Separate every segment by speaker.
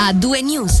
Speaker 1: a due news.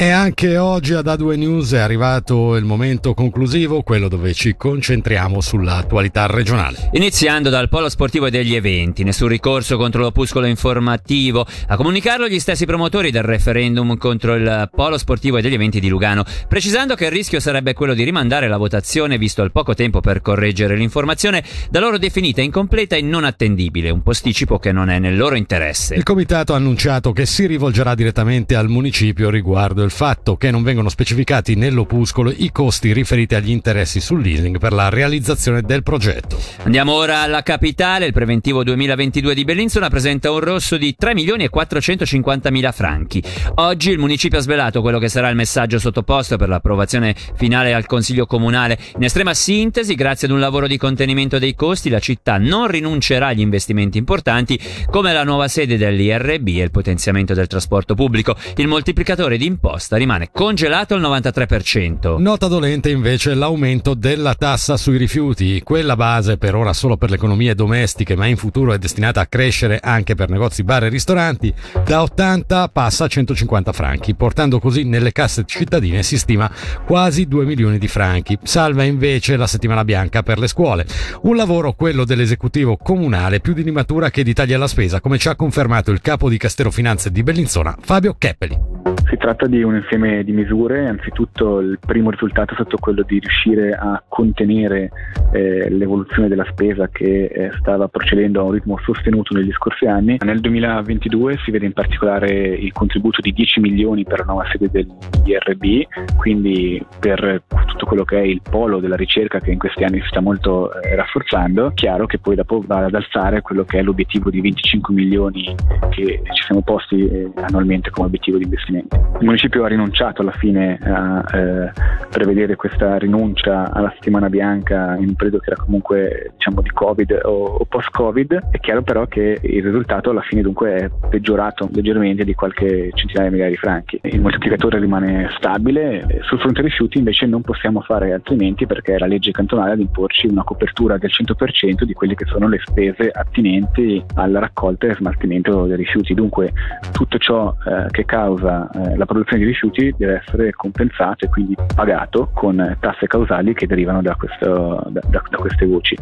Speaker 2: E anche oggi ad A2 News è arrivato il momento conclusivo, quello dove ci concentriamo sull'attualità regionale.
Speaker 3: Iniziando dal polo sportivo e degli eventi, nessun ricorso contro l'opuscolo informativo. A comunicarlo gli stessi promotori del referendum contro il polo sportivo e degli eventi di Lugano, precisando che il rischio sarebbe quello di rimandare la votazione visto il poco tempo per correggere l'informazione da loro definita incompleta e non attendibile, un posticipo che non è nel loro interesse.
Speaker 2: Il comitato ha annunciato che si rivolgerà direttamente al municipio riguardo il il fatto che non vengono specificati nell'opuscolo i costi riferiti agli interessi sul leasing per la realizzazione del progetto.
Speaker 3: Andiamo ora alla capitale, il preventivo 2022 di Bellinzona presenta un rosso di 3 milioni e 450 mila franchi. Oggi il municipio ha svelato quello che sarà il messaggio sottoposto per l'approvazione finale al Consiglio Comunale. In estrema sintesi, grazie ad un lavoro di contenimento dei costi, la città non rinuncerà agli investimenti importanti come la nuova sede dell'IRB e il potenziamento del trasporto pubblico. Il moltiplicatore di imposte imposta rimane congelato al 93%.
Speaker 2: Nota dolente invece l'aumento della tassa sui rifiuti, quella base per ora solo per le economie domestiche ma in futuro è destinata a crescere anche per negozi, bar e ristoranti, da 80 passa a 150 franchi, portando così nelle casse cittadine si stima quasi 2 milioni di franchi. Salva invece la settimana bianca per le scuole, un lavoro quello dell'esecutivo comunale più di limatura che di tagli alla spesa, come ci ha confermato il capo di Castero Finanze di Bellinzona, Fabio Keppeli.
Speaker 4: Si tratta di un insieme di misure, anzitutto il primo risultato è stato quello di riuscire a contenere eh, l'evoluzione della spesa che eh, stava procedendo a un ritmo sostenuto negli scorsi anni. Nel 2022 si vede in particolare il contributo di 10 milioni per la nuova sede dell'IRB, quindi per tutto quello che è il polo della ricerca che in questi anni si sta molto eh, rafforzando. Chiaro che poi dopo va ad alzare quello che è l'obiettivo di 25 milioni che ci siamo posti eh, annualmente come obiettivo di investimento. Il municipio ha rinunciato alla fine a eh, prevedere questa rinuncia alla settimana bianca in un periodo che era comunque diciamo di covid o, o post-covid. È chiaro però che il risultato alla fine dunque è peggiorato leggermente di qualche centinaia di migliaia di franchi. Il moltiplicatore rimane stabile, sul fronte rifiuti invece non possiamo fare altrimenti perché è la legge cantonale ad imporci una copertura del 100% di quelle che sono le spese attinenti alla raccolta e smaltimento dei rifiuti. Dunque tutto ciò eh, che causa eh, la produzione di rifiuti deve essere compensato e quindi pagato con tasse causali che derivano da, questo, da, da, da queste voci.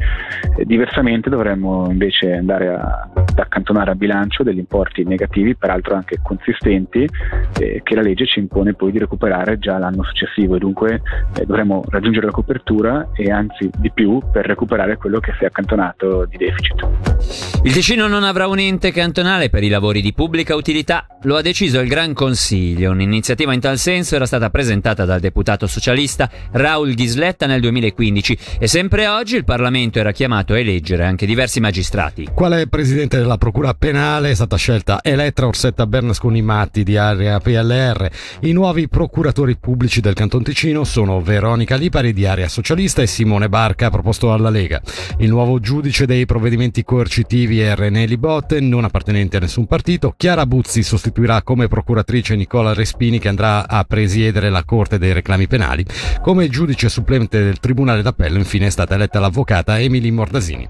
Speaker 4: Eh, diversamente dovremmo invece andare a, ad accantonare a bilancio degli importi negativi, peraltro anche consistenti, eh, che la legge ci impone poi di recuperare già l'anno successivo e dunque eh, dovremmo raggiungere la copertura e anzi di più per recuperare quello che si è accantonato di deficit.
Speaker 3: Il Ticino non avrà un ente cantonale per i lavori di pubblica utilità, lo ha deciso il Gran Consiglio. Un'iniziativa in tal senso era stata presentata dal deputato socialista Raul Ghisletta nel 2015 e sempre oggi il Parlamento era chiamato a eleggere anche diversi magistrati.
Speaker 2: Quale presidente della Procura Penale è stata scelta Elettra Orsetta Bernasconi Matti di area PLR. I nuovi procuratori pubblici del Canton Ticino sono Veronica Lipari di area socialista e Simone Barca proposto alla Lega. Il nuovo giudice dei provvedimenti coercitivi è René Libotte, non appartenente a nessun partito. Chiara Buzzi sostituirà come procuratrice Nicola Respini che andrà a presiedere la Corte dei reclami penali. Come giudice supplente del Tribunale d'Appello infine è stata eletta l'avvocata Emily Mordasini.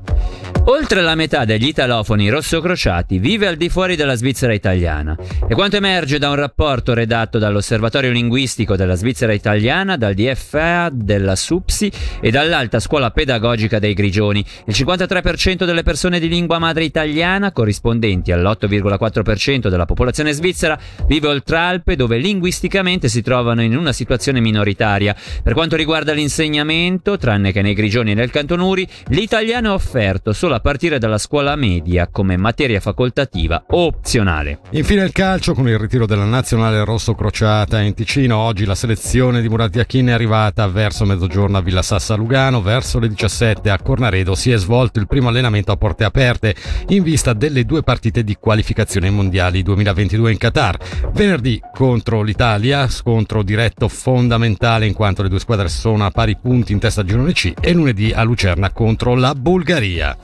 Speaker 3: Oltre la metà degli italofoni rossocrociati vive al di fuori della Svizzera italiana. E quanto emerge da un rapporto redatto dall'Osservatorio Linguistico della Svizzera italiana, dal DFA, della SUPSI e dall'Alta Scuola Pedagogica dei Grigioni, il 53% delle persone di lingua madre italiana, corrispondenti all'8,4% della popolazione svizzera, vive oltre Alpe dove linguisticamente si trovano in una situazione minoritaria. Per quanto riguarda l'insegnamento, tranne che nei Grigioni e nel Cantonuri, l'italiano è offerto solo a partire dalla scuola media come materia facoltativa opzionale.
Speaker 2: Infine il calcio con il ritiro della nazionale rosso crociata in Ticino. Oggi la selezione di Murat Yakin è arrivata verso mezzogiorno a Villa Sassa Lugano, verso le 17 a Cornaredo si è svolto il primo allenamento a porte aperte in vista delle due partite di qualificazione mondiali 2022 in Qatar. Venerdì contro l'Italia, scontro diretto fondamentale in quanto le due squadre sono a pari punti in testa a girone C e lunedì a Lucerna contro la Bulgaria.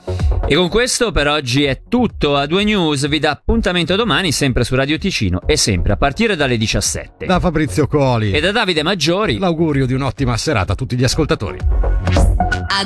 Speaker 3: E con questo per oggi è tutto. A due news vi dà appuntamento domani sempre su Radio Ticino e sempre a partire dalle 17.
Speaker 2: Da Fabrizio Coli
Speaker 3: e da Davide Maggiori
Speaker 2: l'augurio di un'ottima serata a tutti gli ascoltatori.
Speaker 1: A